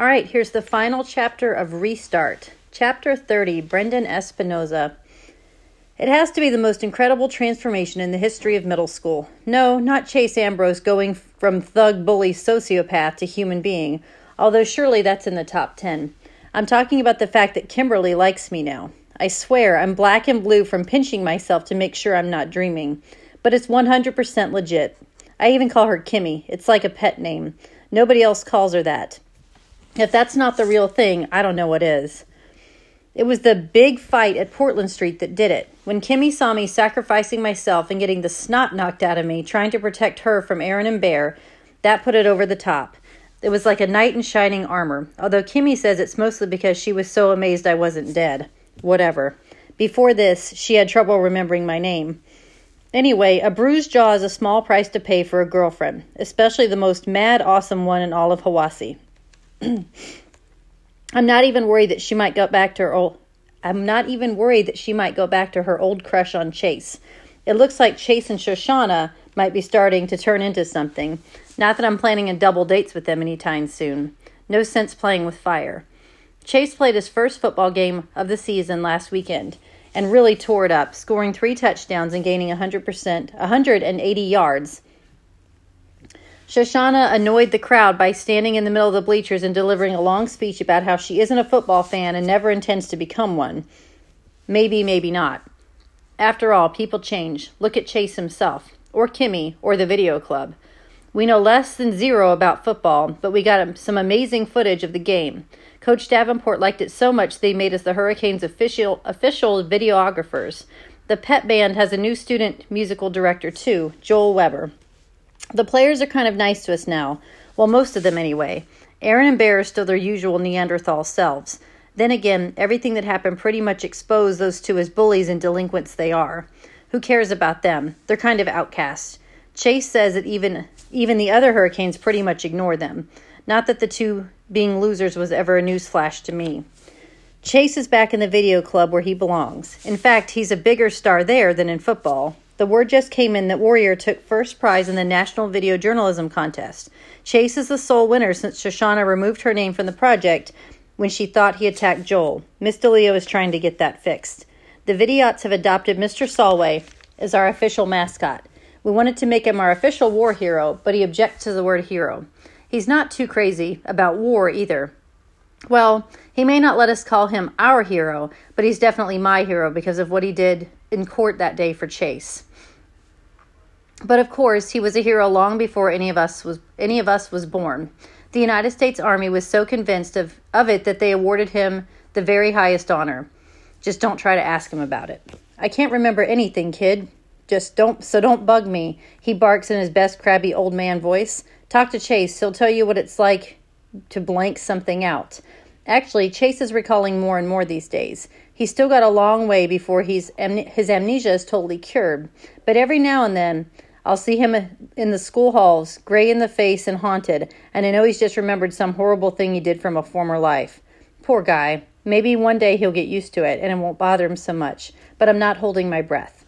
All right, here's the final chapter of Restart. Chapter 30 Brendan Espinoza. It has to be the most incredible transformation in the history of middle school. No, not Chase Ambrose going from thug, bully, sociopath to human being, although surely that's in the top 10. I'm talking about the fact that Kimberly likes me now. I swear I'm black and blue from pinching myself to make sure I'm not dreaming. But it's 100% legit. I even call her Kimmy. It's like a pet name. Nobody else calls her that. If that's not the real thing, I don't know what is. It was the big fight at Portland Street that did it. When Kimmy saw me sacrificing myself and getting the snot knocked out of me, trying to protect her from Aaron and Bear, that put it over the top. It was like a knight in shining armor, although Kimmy says it's mostly because she was so amazed I wasn't dead. Whatever. Before this, she had trouble remembering my name. Anyway, a bruised jaw is a small price to pay for a girlfriend, especially the most mad, awesome one in all of Hawaii. I'm not even worried that she might go back to her old. I'm not even worried that she might go back to her old crush on Chase. It looks like Chase and Shoshana might be starting to turn into something. Not that I'm planning a double dates with them anytime soon. No sense playing with fire. Chase played his first football game of the season last weekend and really tore it up, scoring three touchdowns and gaining 100%, 180 yards. Shoshana annoyed the crowd by standing in the middle of the bleachers and delivering a long speech about how she isn't a football fan and never intends to become one. Maybe, maybe not. After all, people change. Look at Chase himself, or Kimmy, or the video club. We know less than zero about football, but we got some amazing footage of the game. Coach Davenport liked it so much they made us the Hurricanes' official official videographers. The pep band has a new student musical director too, Joel Weber. The players are kind of nice to us now. Well, most of them anyway. Aaron and Bear are still their usual Neanderthal selves. Then again, everything that happened pretty much exposed those two as bullies and delinquents they are. Who cares about them? They're kind of outcasts. Chase says that even even the other hurricanes pretty much ignore them. Not that the two being losers was ever a newsflash to me. Chase is back in the video club where he belongs. In fact, he's a bigger star there than in football. The word just came in that Warrior took first prize in the National Video Journalism Contest. Chase is the sole winner since Shoshana removed her name from the project when she thought he attacked Joel. Miss DeLeo is trying to get that fixed. The Vidiots have adopted Mr. Solway as our official mascot. We wanted to make him our official war hero, but he objects to the word hero. He's not too crazy about war either. Well, he may not let us call him our hero, but he's definitely my hero because of what he did in court that day for Chase. But of course, he was a hero long before any of us was any of us was born. The United States Army was so convinced of, of it that they awarded him the very highest honor. Just don't try to ask him about it. I can't remember anything, kid. Just don't so don't bug me. He barks in his best crabby old man voice. Talk to Chase. He'll tell you what it's like to blank something out. Actually, Chase is recalling more and more these days. He's still got a long way before he's his amnesia is totally cured. But every now and then, I'll see him uh, in the school halls, gray in the face and haunted, and I know he's just remembered some horrible thing he did from a former life. Poor guy. Maybe one day he'll get used to it and it won't bother him so much, but I'm not holding my breath.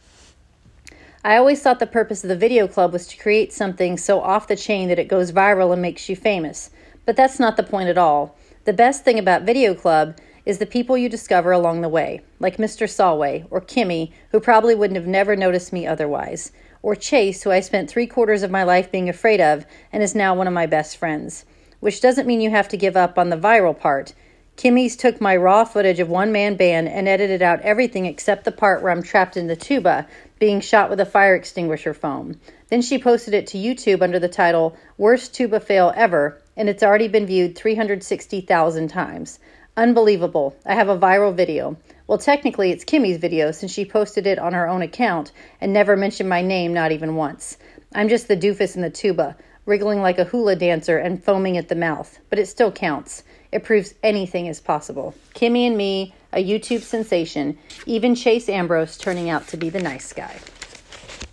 I always thought the purpose of the video club was to create something so off the chain that it goes viral and makes you famous. But that's not the point at all. The best thing about Video Club is the people you discover along the way, like Mr. Solway or Kimmy, who probably wouldn't have never noticed me otherwise or Chase, who I spent three quarters of my life being afraid of and is now one of my best friends. Which doesn't mean you have to give up on the viral part. Kimmy's took my raw footage of one man band and edited out everything except the part where I'm trapped in the tuba, being shot with a fire extinguisher foam. Then she posted it to YouTube under the title Worst Tuba Fail Ever, and it's already been viewed 360,000 times. Unbelievable. I have a viral video. Well, technically, it's Kimmy's video since she posted it on her own account and never mentioned my name, not even once. I'm just the doofus in the tuba, wriggling like a hula dancer and foaming at the mouth, but it still counts. It proves anything is possible. Kimmy and me, a YouTube sensation, even Chase Ambrose turning out to be the nice guy.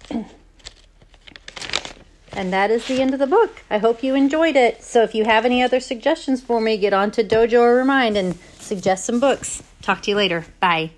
and that is the end of the book. I hope you enjoyed it. So if you have any other suggestions for me, get on to Dojo or Remind and suggest some books. Talk to you later. Bye.